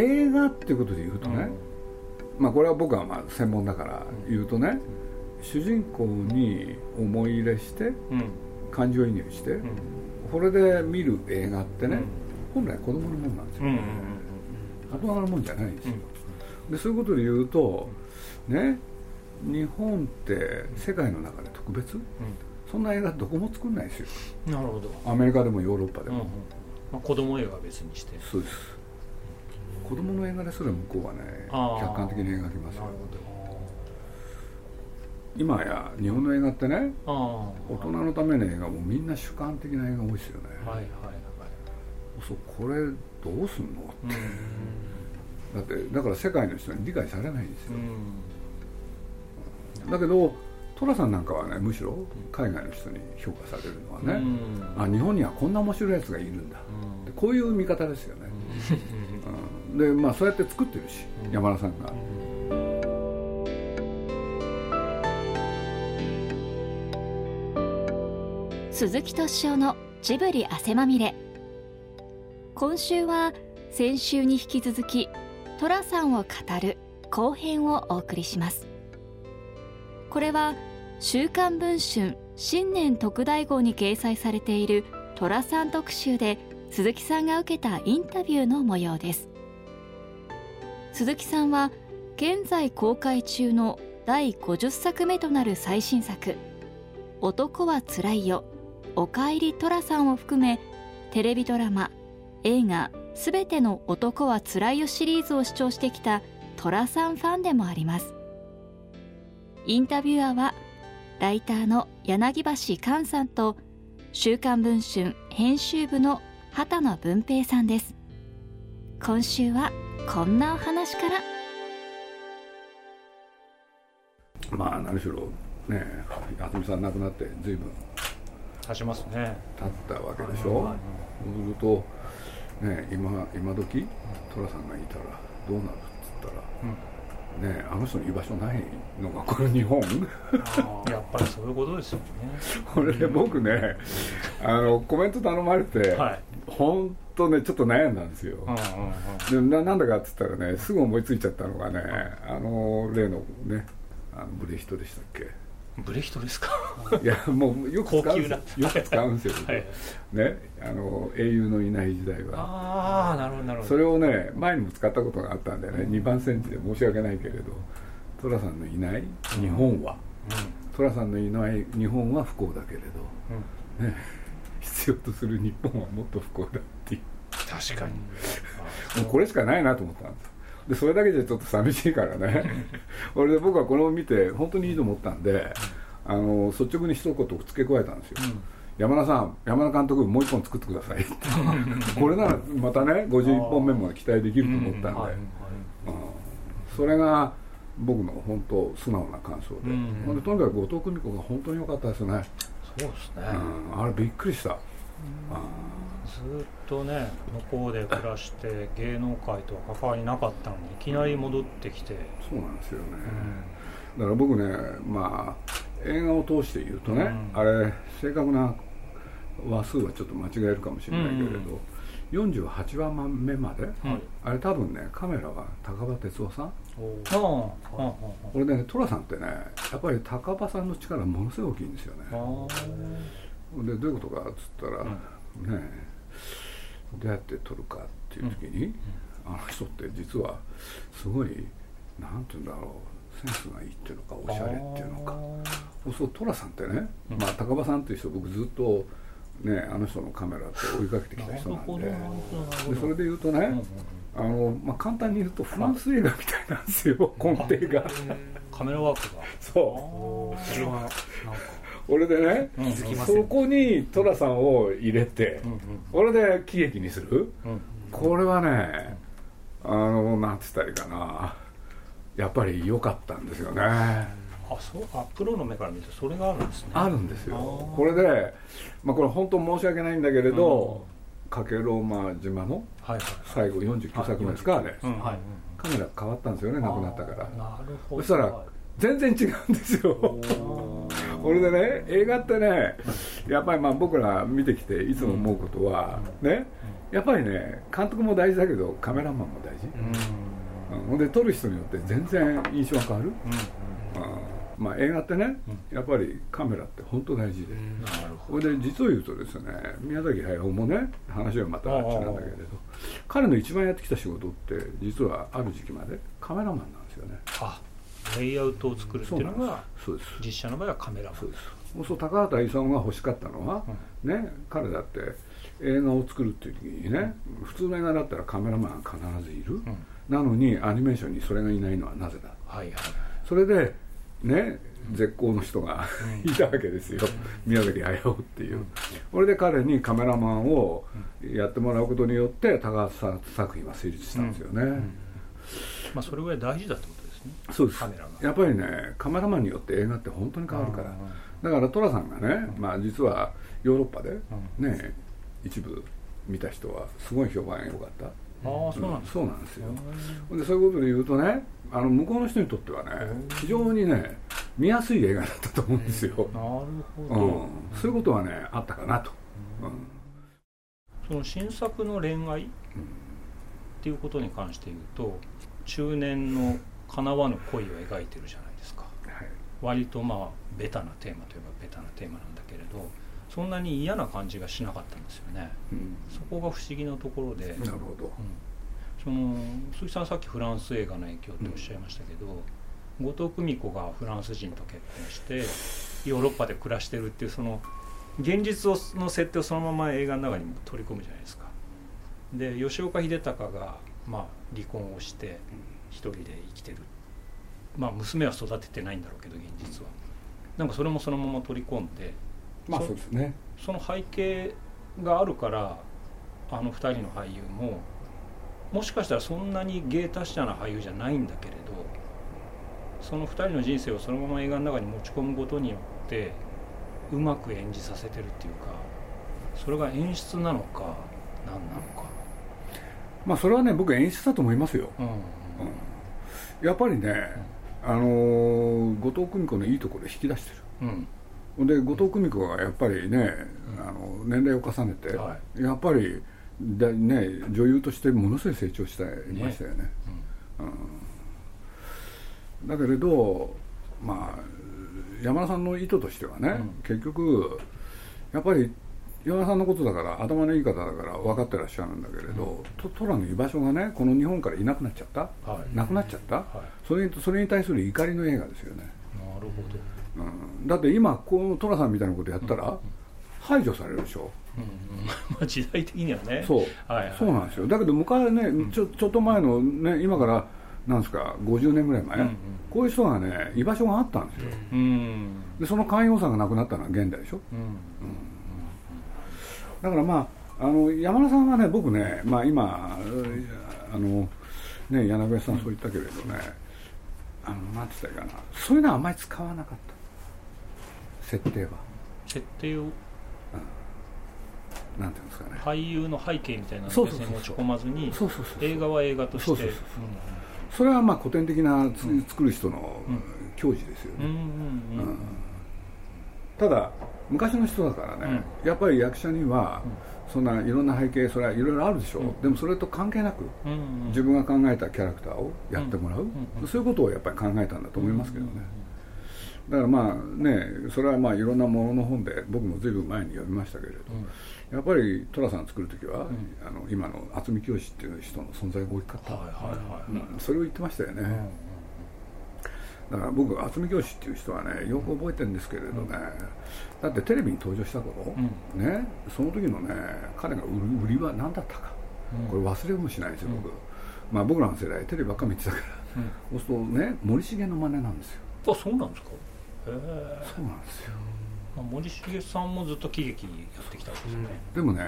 映画っていうことで言うとね、まあこれは僕はまあ専門だから言うとね、主人公に思い入れして、感情移入して、これで見る映画ってね、本来子供のものなんですよ、大人のもんじゃないんですよ、でそういうことで言うとね日本って世界の中で特別、そんな映画どこも作んないですよ。なるほど、アメリカでもヨーロッパでも、まあ、子供映画は別にして。そうです子供の映画ですら向こうはね客観的に描きますよ。今や日本の映画ってね大人のための映画もみんな主観的な映画多いですよね、あはいはいはい。そうこれどうすんの？うん。だってだから世界の人に理解されないんですよ、うん。だけど寅さんなんかはねむしろ海外の人に評価されるのはね、あ日本にはこんな面白いやつがいるんだ、こういう見方ですよね、うんでまあそうやって作ってるし、山田さんが、鈴木敏夫のジブリ汗まみれ。今週は先週に引き続き寅さんを語る後編をお送りします。これは「週刊文春新年特大号」に掲載されている寅さん特集で鈴木さんが受けたインタビューの模様です鈴木さんは現在公開中の第50作目となる最新作「男はつらいよおかえり寅さんを含めテレビドラマ映画「すべての男はつらいよ」シリーズを視聴してきた寅さんファンでもあります。インタビュアーはライターの柳橋寛さんと「週刊文春」編集部の畑野文平さんです。今週はこんなお話から。まあ何しろね渥美さん亡くなって随分立ちますね。経ったわけでしょ、はいそうするとね今今時寅さんがいたらどうなるっつったら、ねあの人の居場所ないのがこの日本。やっぱりそういうことですよね。これで僕ねあのコメント頼まれて、はい。本当ねちょっと悩んだんですよ、うんうんうん。でななんだかっつったらねすぐ思いついちゃったのがねあの例のねあのブレヒトでしたっけ。ブレヒトですか？いやもうよく使うんですな。よよく使うんですよ、はい。ねあの英雄のいない時代は。ああなるほどなるほど。それをね前にも使ったことがあったんでね2番センチで申し訳ないけれど寅さんのいない日本は。寅さんのいない日本は不幸だけれど、ね、必要とする日本はもっと不幸だ確かに。もうこれしかないなと思ったんですでそれだけじゃちょっと寂しいからね。俺で僕はこれを見て本当にいいと思ったんであの率直に一言付け加えたんですよ、山田さん山田監督もう一本作ってください これならまたね51本目も期待できると思ったんで、はいはいうん。それが僕の本当素直な感想で,、うんほんでとにかく後藤久美子が本当に良かったですね、そうですね。うん、あれびっくりした、ずっとね向こうで暮らして芸能界とは関わりなかったのにいきなり戻ってきて、そうなんですよね、だから僕ねまあ映画を通して言うとね、うん。あれ正確な話数はちょっと間違えるかもしれないけれど、48話目まで、はい。あれ多分ねカメラは高場哲夫さんこれね寅さんってねやっぱり高場さんの力ものすごい大きいんですよね。ああでどういうことかっつったら、ねどうやって撮るかっていう時に、あの人って実はすごいなんて言うんだろうセンスがいいっていうのかおしゃれっていうのか。そうそう寅さんってね、まあ、高場さんっていう人僕ずっとねあの人のカメラって追いかけてきた人なんで。でそれで言うとね、あのまあ、簡単に言うとフランス映画みたいなんですよ根底が。カメラワークが。そう。それはなんか俺でね、そこに寅さんを入れて、俺で喜劇にする？うん。これはねあのなんつったらいいかな。やっぱり良かったんですよね、あそうあプロの目から見るとそれがあるんですね。あるんですよ。これで、まあ、これ本当申し訳ないんだけれど、かけローマ島の最後49作目ですかあれ、カメラ変わったんですよね亡くなったから。なるほど。そしたら全然違うんですよこれでね映画ってねやっぱりまあ僕ら見てきていつも思うことは、ねやっぱりね監督も大事だけどカメラマンも大事、うん、で撮る人によって全然印象が変わる、うんまあ、映画ってね、やっぱりカメラって本当大事で、なるほど。で実を言うとですね宮崎駿もね話はまたあっちなんだけれど彼の一番やってきた仕事って実はある時期までカメラマンなんですよね。あレイアウトを作るっていうのがそうです。実写の場合はカメラマン。そうです。そう高畑勲が欲しかったのは、うん、ね彼だって映画を作るっていう時にね、うん、普通の映画だったらカメラマン必ずいる、うん、なのにアニメーションにそれがいないのはなぜだ、はいはい、それでね絶好の人がいたわけですよ、宮崎駿っていう、これで彼にカメラマンをやってもらうことによって高橋作品は成立したんですよね、まあ、それぐらい大事だとですね。そうです。やっぱりねカメラマンによって映画って本当に変わるから。だから寅さんがね、まあ、実はヨーロッパでね、一部見た人はすごい評判が良かった。あそうなんです、そうなんですよ。でそういうことで言うとねあの向こうの人にとってはね非常にね見やすい映画だったと思うんですよ、なるほど、うん、そういうことはねあったかなと、うん、その新作の恋愛っていうことに関して言うと中年の叶わぬ恋を描いてるじゃないですか、はい、割とまあベタなテーマといえばベタなテーマなんだけれどそんなに嫌な感じがしなかったんですよね、うん、そこが不思議なところでなるほど、うん、その鈴木さんさっきフランス映画の影響っておっしゃいましたけど、うん、後藤久美子がフランス人と結婚してヨーロッパで暮らしてるっていうその現実の設定をそのまま映画の中にも取り込むじゃないですか。で吉岡秀隆が、まあ、離婚をして一人で生きてる。まあ娘は育ててないんだろうけど現実は。なんかそれもそのまま取り込んでまあそうですね。その背景があるからあの2人の俳優ももしかしたらそんなに芸達者な俳優じゃないんだけれどその2人の人生をそのまま映画の中に持ち込むことによってうまく演じさせてるっていうかそれが演出なのか何なのか。まあそれはね僕演出だと思いますよ、うんうん、やっぱりね、あのー、後藤久美子のいいところ引き出してる、うん。で後藤久美子がやっぱりね、あの年齢を重ねて、はい、やっぱりだ、ね、女優としてものすごい成長していましたよね、ねうん、だけれどまあ山田さんの意図としてはね、うん、結局やっぱり山田さんのことだから頭のいい方だから分かってらっしゃるんだけれど、うん、トラの居場所がねこの日本からいなくなっちゃった、はい、なくなっちゃった、はい、それにそれに対する怒りの映画ですよね。なるほど。うん、だって今この寅さんみたいなことやったら、排除されるでしょ、うんうん、まあ時代的にはね。そう、はいはい、そうなんですよ。だけど昔ね、ちょちょっと前のね今からなんですか50年ぐらい前、うんうん、こういう人がね居場所があったんですよ、うん、でその寛容さがなくなったのは現代でしょ、うん。うん、だからまああの山田さんはね僕ね、まあ今、あのね柳部さんそう言ったけれどね、あのなんて言ったらいいかな。そういうのはあんまり使わなかった。設定は。設定を、うん、なんていうんですかね。俳優の背景みたいなのを持ち込まずに映画は映画として。それはまあ古典的な作る人の矜持ですよねただ昔の人だからね、うん、やっぱり役者には、そんないろんな背景それはいろいろあるでしょう、うん、でもそれと関係なく、うんうん、自分が考えたキャラクターをやってもらう、そういうことをやっぱり考えたんだと思いますけどね、だからまあねそれはまあいろんなものの本で僕も随分前に読みましたけれど、うん、やっぱり寅さん作る時は、うん、あの今の渥美清っていう人の存在が大きかった、はいはいはい、それを言ってましたよね、だから僕渥美清っていう人はねよく覚えてるんですけれどね、だってテレビに登場した頃、ねその時のね彼が売りは何だったか、これ忘れもしないですよ僕、まあ僕らの世代テレビばっか見てたから、そうするとね森重の真似なんですよ。あそうなんですか？そうなんですよ、まあ、森重さんもずっと喜劇やってきたんですよね、でもね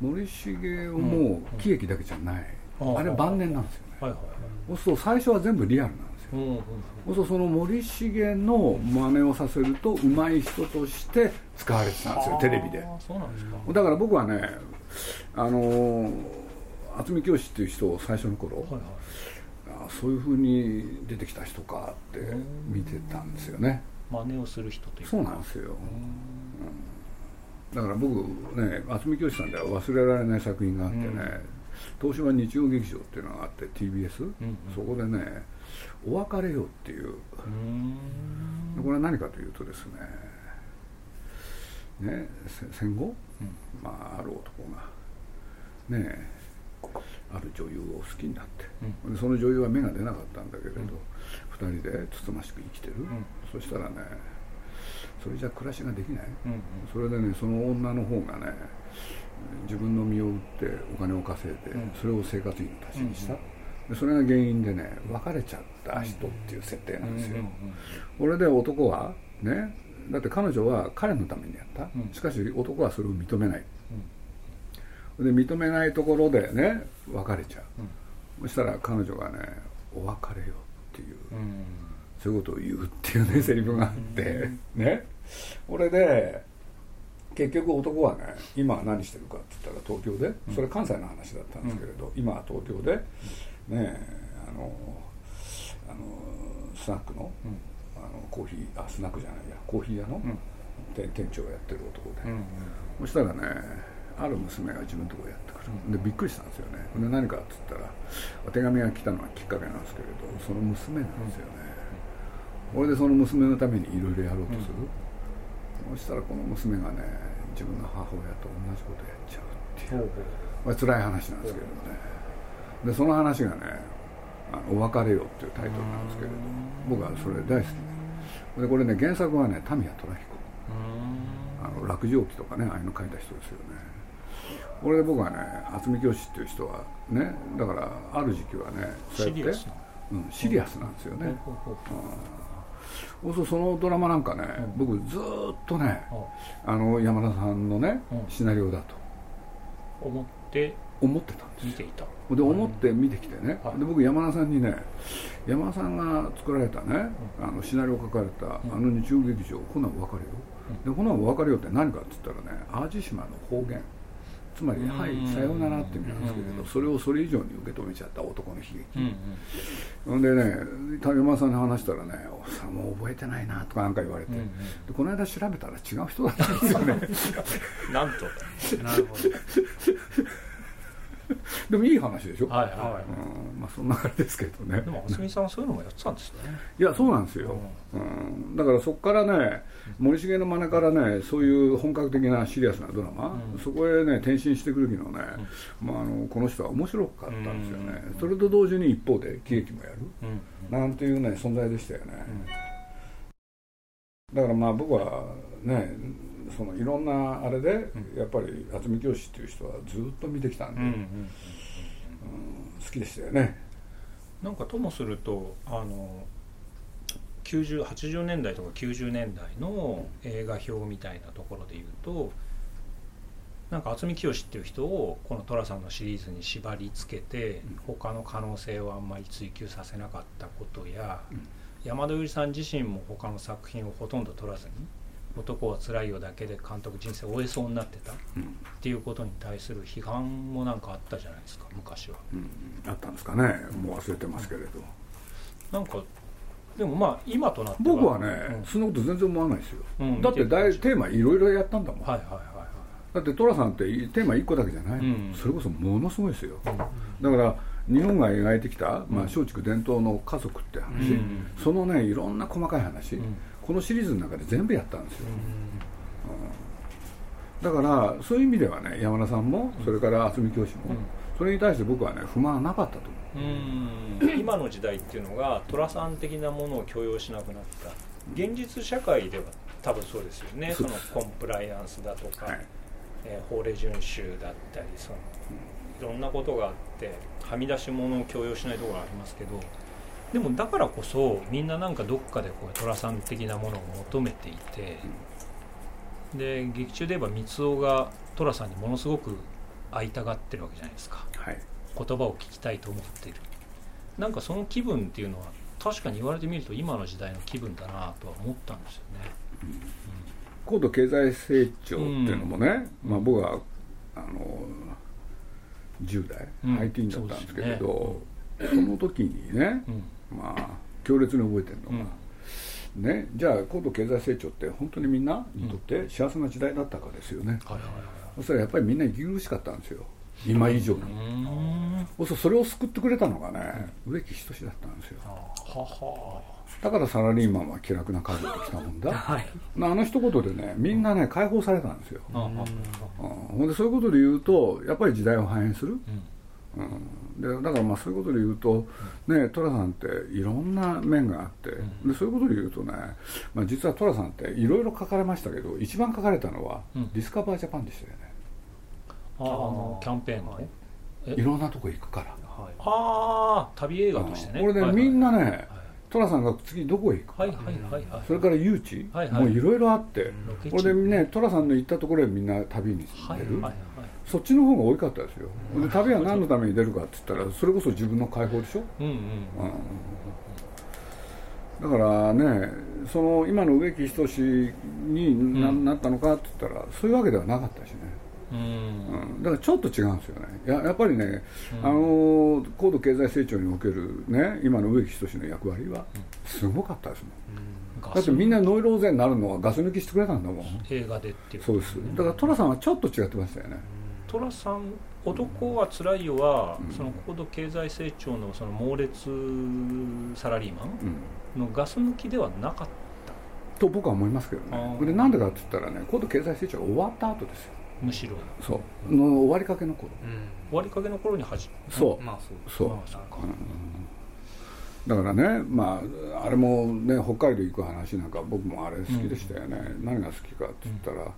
森重はもう喜劇だけじゃない、あれ晩年なんですよね、はいはい、そうすると最初は全部リアルなんですよ、うんうん、そうその森重の真似をさせると上手い人として使われてたんですよテレビで。そうなんですか。だから僕はねあの渥美清っていう人を最初の頃、はいはい。そういうふうに出てきた人かって見てたんですよね。真似をする人というそうなんですよ、だから僕ね渥美清さんでは忘れられない作品があってね、東芝日曜劇場っていうのがあって TBS、うんうん、そこでね「お別れよ」っていう。これは何かというとですね。ね戦後、うん、まあある男が。ねある女優を好きになって、うん、でその女優は芽が出なかったんだけれど、うん、2人でつつましく生きてる、うん、そしたらねそれじゃ暮らしができない、うんうん、それでねその女の方がね自分の身を売ってお金を稼いで、それを生活費の足しにした、でそれが原因でね別れちゃった人っていう設定なんですよ、これで男はねだって彼女は彼のためにやった、しかし男はそれを認めない、で認めないところでね別れちゃう、そしたら彼女がねお別れよっていう、そういうことを言うっていうねセリフがあって、ね。これで結局男はね今何してるかって言ったら東京でそれ関西の話だったんですけれど、今は東京でねあのあのスナックの,、あのコーヒーあスナックじゃないやコーヒー屋の、店長をやってる男で、そしたらねある娘が自分のところやってくる、でびっくりしたんですよね。で何かっつったらお手紙が来たのはきっかけなんですけれどその娘なんですよね、これでその娘のためにいろいろやろうとする、そしたらこの娘がね自分の母親と同じことやっちゃうっていう。これ辛い話なんですけれどねでその話がね「あのお別れよ」っていうタイトルなんですけれど僕はそれ大好きで。でこれね原作はねタミヤ虎彦。あの落城記とかねああいうの書いた人ですよね。これで僕はね渥美清っていう人はねだからある時期はねそうやってうん、シリアスなんですよね、うん、そうそのドラマなんかね、うん、僕ずっとね、あの山田さんのね、シナリオだと。思って思ってたんです見ていたで思って見てきてね、で僕山田さんにね山田さんが作られたね、あのシナリオ書かれた、あの日曜劇場「ほな別れよ」で「ほな別れよ」って何かっつったらね淡路島の方言。つまり「はいさようなら」って意味なんですけれどそれをそれ以上に受け止めちゃった男の悲劇。ほんでね谷山さんに話したらね「さもう覚えてないな」とかなんか言われて。でこの間調べたら違う人だったんですよね。なんと。なるほど でもいい話でしょ。はいはい、うん、まあそんな感じですけどね。でも蓮見さんはそういうのもやってたんですね。いやそうなんですよ、うん、だからそこからね森重の真似からねそういう本格的なシリアスなドラマ、うん、そこへね転身してくる時のね、まあ、あのこの人は面白かったんですよね、それと同時に一方で喜劇もやる、なんていうね存在でしたよね、だからまあ僕はねそのいろんなあれで、やっぱり渥美清っていう人はずっと見てきたんで、うん、好きでしたよね。なんかともするとあの80年代とか90年代の映画表みたいなところでいうとなんか渥美清っていう人をこの寅さんのシリーズに縛り付けて他の可能性をあんまり追求させなかったことや、山田裕二さん自身も他の作品をほとんど撮らずに男はつらいよだけで監督人生を終えそうになってた、っていうことに対する批判もなんかあったじゃないですか昔は、うん、あったんですかね。もう忘れてますけれど、なんかでもまあ今となって僕はね、うん、そんなこと全然思わないですよ、うん、だって大テーマいろいろやったんだもん。はいはいはいだって寅さんってテーマ1個だけじゃない、うん、それこそものすごいですよ、だから日本が描いてきた、まあ、松竹伝統の家族って話、そのねいろんな細かい話、このシリーズの中で全部やったんですよ、だからそういう意味ではね山田さんもそれから渥美教師も、それに対して僕はね不満はなかったと思う。今の時代っていうのが寅さん的なものを許容しなくなった。現実社会では多分そうですよね。そのコンプライアンスだとか、はい、えー、法令遵守だったりその、いろんなことがあってはみ出し物を強要しないところがありますけどでもだからこそみんななんかどっかでこう寅さん的なものを求めていて、で劇中で言えば三生が寅さんにものすごく会いたがってるわけじゃないですか、はい、言葉を聞きたいと思っている。なんかその気分っていうのは確かに言われてみると今の時代の気分だなとは思ったんですよね、うん、高度経済成長っていうのもね、うん、まあ、僕はあの10代、うん、IT だったんですけれど、そ、ね,、の時にね、まあ強烈に覚えてるのが、ね、じゃあ高度経済成長って本当にみんなにとって幸せな時代だったかですよね、はいはいはい、そしたらやっぱりみんな息苦しかったんですよ。今以上に。そそれを救ってくれたのがね植木仁だったんですよ。だからサラリーマンは気楽な稼業ときたもんだ、はい、あの一言でねみんなね解放されたんですよ、ほんでそういうことで言うとやっぱり時代を反映する、うん、でだからまあそういうことで言うと、ね、寅さんっていろんな面があって、でそういうことで言うとね、まあ、実は寅さんっていろいろ書かれましたけど一番書かれたのは「ディスカバー・ジャパン」でしたよね、あのキャンペーンの。ねい。ろんなとこ行くから、はい、ああ旅映画としてね。これね、みんなね、寅さんが次どこへ行くか、はいはいはいはい、それから誘致、はいはい、もういろいろあって、これでね寅さんの行ったところへみんな旅に出る、はいはいそっちの方が多かったですよ。で旅は何のために出るかって言ったらそれこそ自分の解放でしょ、うんうん。うん、だからねその今の植木仁にな,、なったのかって言ったらそういうわけではなかったしね。うん、だからちょっと違うんですよね。ややっぱりね、うん、あの高度経済成長におけるね今の植木仁の役割はすごかったですもん、うん、だってみんなノイローゼになるのはガス抜きしてくれたんだもん。映画でっていう、そうです。だから寅さんはちょっと違ってましたよね寅さん男はつらいよは、その高度経済成長のその猛烈サラリーマンのガス抜きではなかった。と僕は思いますけどね。でなんでかって言ったらね高度経済成長が終わった後ですよ。むしろ。そう。の終わりかけの頃、うん、終わりかけの頃に始めそう。まあそうそう、そうか、うん、だからねまああれもね北海道行く話なんか僕もあれ好きでしたよね、うん、何が好きかって言ったら、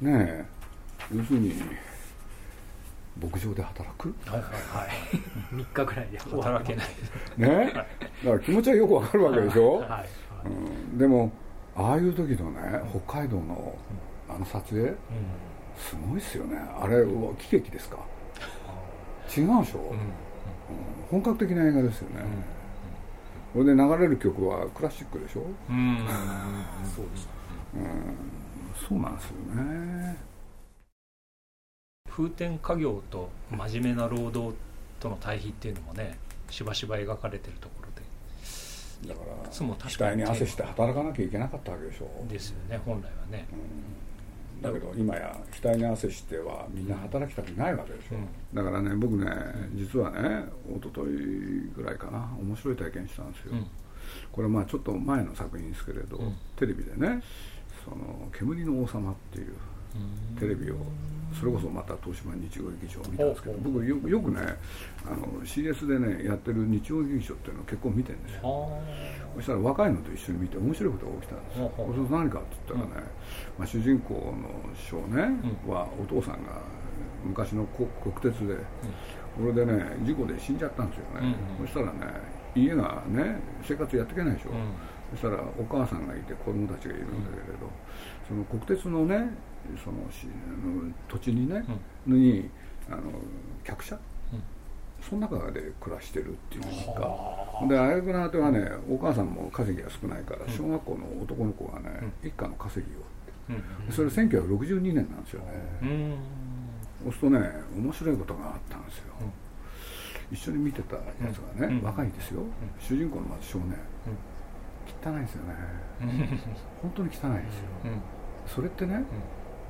ね要するに牧場で働く？はいはいはい。3日ぐらいで働けない。ね？だから気持ちはよくわかるわけでしょ、はいはい、うん、でもああいう時のね北海道のあの撮影、うん。すごいっすよね。あれは喜劇ですか？違うでしょ、うん、本格的な映画ですよね、これで流れる曲はクラシックでしょ？うん。そうですうん。そうなんですよね風天家業と真面目な労働との対比っていうのもねしばしば描かれてるところで。だから額に汗して働かなきゃいけなかったわけでしょ。ですよね本来はね、うん。だけど今や額に汗してはみんな働きたくないわけでしょ、うん、だからね僕ね実はね一昨日ぐらいかな面白い体験したんですよ、うん、これまあちょっと前の作品ですけれど、うん、テレビでね「その煙の王様」っていうテレビをそれこそまた東芝日曜劇場を見たんですけど僕よよくねあの CS でねやってる日曜劇場っていうのを結構見てるんですよ。そしたら若いのと一緒に見て面白いことが起きたんですよ。それ何かって言ったらね、まあ、主人公の少年はお父さんが昔の国鉄で、これでね事故で死んじゃったんですよね、そしたらね家がね生活やっていけないでしょ、そしたらお母さんがいて子供たちがいるんだけれど、その国鉄のねその土地にね、うん、にあの客車、うん、その中で暮らしてるっていうかであやくなてはねお母さんも稼ぎが少ないから小学校の男の子がね、一家の稼ぎを、うん、それ1962年なんですよね、そうするとね面白いことがあったんですよ、一緒に見てたやつがね、若いですよ、主人公のまず少年、汚いですよね。本当に汚いですよ、それってね、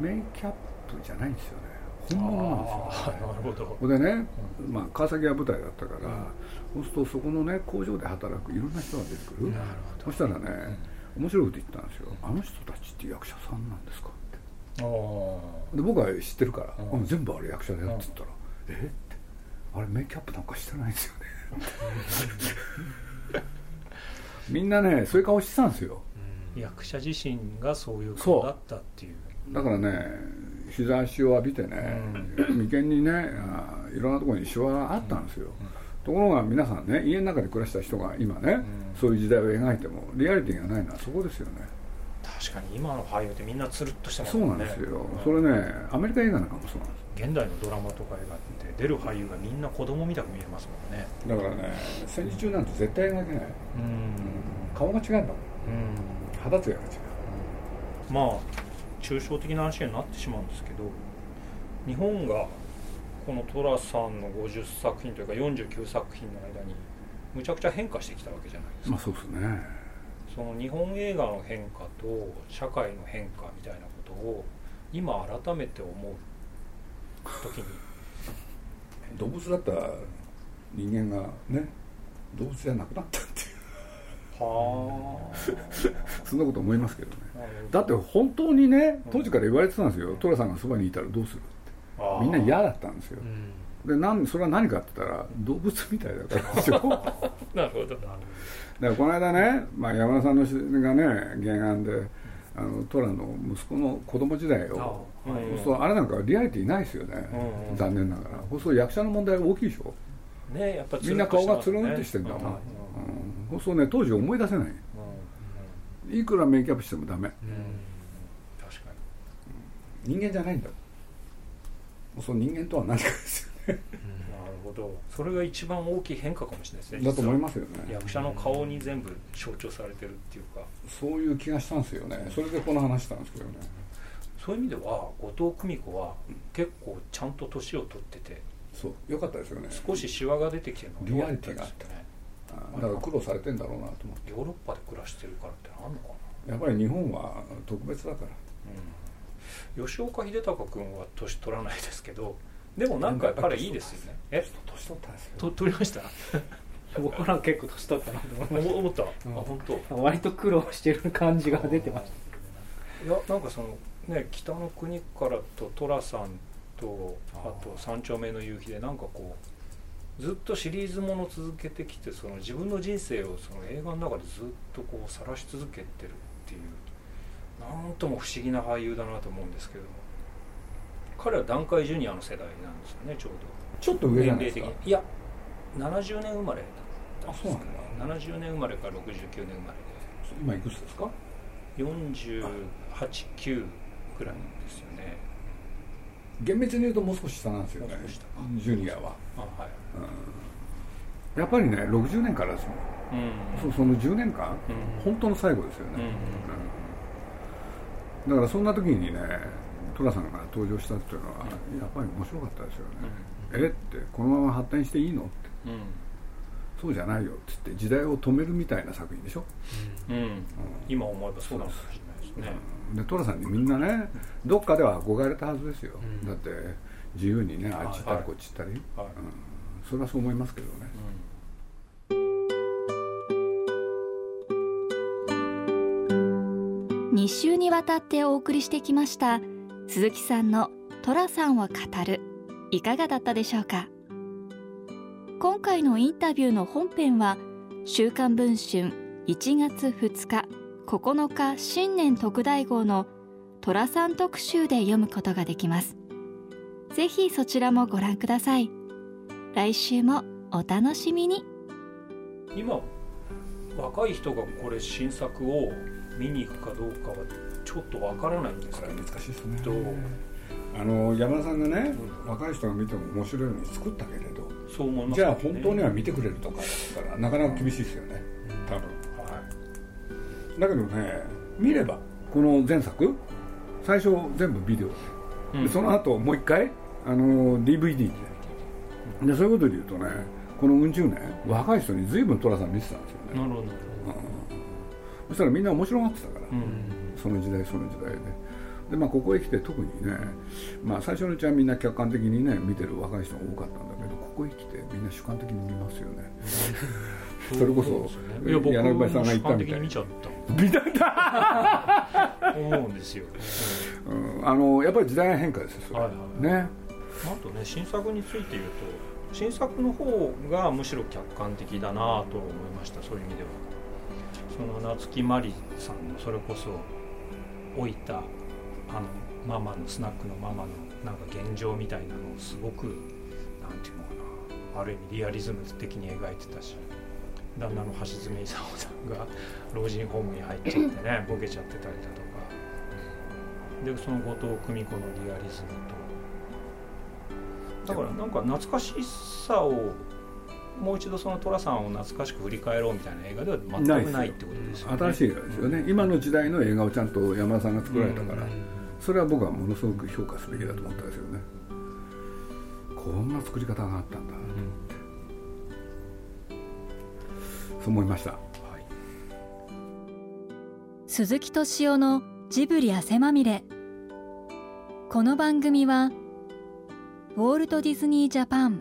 メイキャップじゃないんですよね。本物なんですよ、ね、なるほど。でね、まあ、川崎は舞台だったから、そうするとそこのね工場で働くいろんな人が出てくる。そしたらね、面白いこと言ったんですよ「あの人たちって役者さんなんですか?」って。で僕は知ってるから「全部あれ役者だよ」って言ったら「え？っ?」て「あれメイキャップなんかしてないですよね」みんなねそういう顔してたんですよ。役者自身がそういう顔だったっていう。だからね日差しを浴びてね、眉間にねいろんなところにシワがあったんですよ、ところが皆さんね家の中で暮らした人が今ね、そういう時代を描いてもリアリティがないのはそこですよね。確かに今の俳優ってみんなつるっとしたもんね。そうなんですよ、それねアメリカ映画なんかもそうなんです現代のドラマとか映画って出る俳優がみんな子供みたく見えますもんね。だからね戦時中なんて絶対描けない、うん、顔が違うんだもん、うん、肌つやが違う、まあ抽象的な話になってしまうんですけど日本がこの寅さんの50作品というか49作品の間にむちゃくちゃ変化してきたわけじゃないですか、まあ、そうですね。その日本映画の変化と社会の変化みたいなことを今改めて思う時に。動物だったら人間がね動物じゃなくなったっていう。はあ。そんなこと思いますけどね。だって本当にね当時から言われてたんですよ。寅さんがそばにいたらどうするって。みんな嫌だったんですよ、でなんそれは何かって言ったら動物みたいだからですよ。なるほど。だからこの間ね、まあ、山田さんのがね原案であの虎の息子の子供時代をあ,、はい、そうあれなんかリアリティないですよね、残念ながら。そう役者の問題大きいでしょ。ねやっぱみんな顔がつるんってしてんだもん、うんうん、そうね当時思い出せない、うん、いくらメイキャップしてもダメ、確かに。人間じゃないんだ。その人間とは何かですよねほどそれが一番大きい変化かもしれないですねだと思いますよね。役者の顔に全部象徴されてるっていうか。そういう気がしたんですよね。それでこの話したんですけどね。そういう意味では後藤久美子は結構ちゃんと年を取っててそうよかったですよね。少しシワが出てきてるのリアリティがあってね。だから苦労されてんだろうなと思って。ヨーロッパで暮らしてるからってあるのかなやっぱり日本は特別だから、うん、吉岡秀隆君は年取らないですけどでもなんか彼いいですよね。え？年取ったんですよと取りました？僕ら結構年取ったなと思いました。思った、あ本当？割と苦労してる感じが出てました。いやなんかそのね北の国からと寅さんとあと「三丁目の夕日」でなんかこうずっとシリーズもの続けてきてその自分の人生をその映画の中でずっとこう晒し続けてるっていうなんとも不思議な俳優だなと思うんですけど彼は団塊ジュニアの世代なんですよねちょうど。ちょっと上なんですか？いや70年生まれだったんですかね70年生まれから69年生まれで。今いくつですか？489くらいですよね。厳密に言うともう少し下なんですよねジュニアは、はい。うん、やっぱりね60年からですもん、うん、そその10年間、うん、本当の最後ですよね、だからそんな時にね寅さんが登場したっていうのは、やっぱり面白かったですよね、え？ってこのまま発展していいの？って、そうじゃないよっつって時代を止めるみたいな作品でしょ、うん。今思えばそうなんですね。で寅さんにみんなねどっかでは憧れたはずですよ、うん、だって自由にねあっち行ったりこっち行ったり、はい。うん、それはそう思いますけどね、うん、2週にわたってお送りしてきました鈴木さんの「寅さんを語る」いかがだったでしょうか？今回のインタビューの本編は「週刊文春」1月2日9日新年特大号の寅さん特集で読むことができます。ぜひそちらもご覧ください。来週もお楽しみに。今若い人がこれ新作を見に行くかどうかはょっとわからないんですけど。難しいですね。あの山田さんがね、うん、若い人が見ても面白いように作ったけれど。そう思います、ね、じゃあ本当には見てくれるとかだったらなかなか厳しいですよね、多分。だけどね見ればこの前作最初全部ビデオ。でうん、その後もう一回あの DVD ででそういうことで言うとねこのうん十年若い人に随分寅さん見てたんですよね。なるほど、うん、そしたらみんな面白がってたから、うん、その時代その時代で。で、まあ、ここへ来て特にね、まあ、最初のうちはみんな客観的にね見てる若い人が多かったんだけどここへ来てみんな主観的に見ますよね。それこそ柳林さんが言ったみたいに。見ちゃった。思うんですよ、うん、あのやっぱり時代変化ですよそれ、はいはい、ね。あとね新作について言うと新作の方がむしろ客観的だなと思いましたそういう意味では。その夏木マリさんのそれこそ老いたあのママのスナックのママのなんか現状みたいなのをすごくなんていうのかなある意味リアリズム的に描いてたし旦那の橋爪功さんが老人ホームに入っちゃってね ボケちゃってたりだとか。でその後藤久美子のリアリズムと。だからなんか懐かしさをもう一度その寅さんを懐かしく振り返ろうみたいな映画では全くないってことですよね。新しい映画ですよね。今の時代の映画をちゃんと山田さんが作られたから、それは僕はものすごく評価すべきだと思ったんですよね。こんな作り方があったんだ、うんそう思いました、はい、鈴木敏夫のジブリ汗まみれ。この番組はウォールト・ディズニー・ジャパン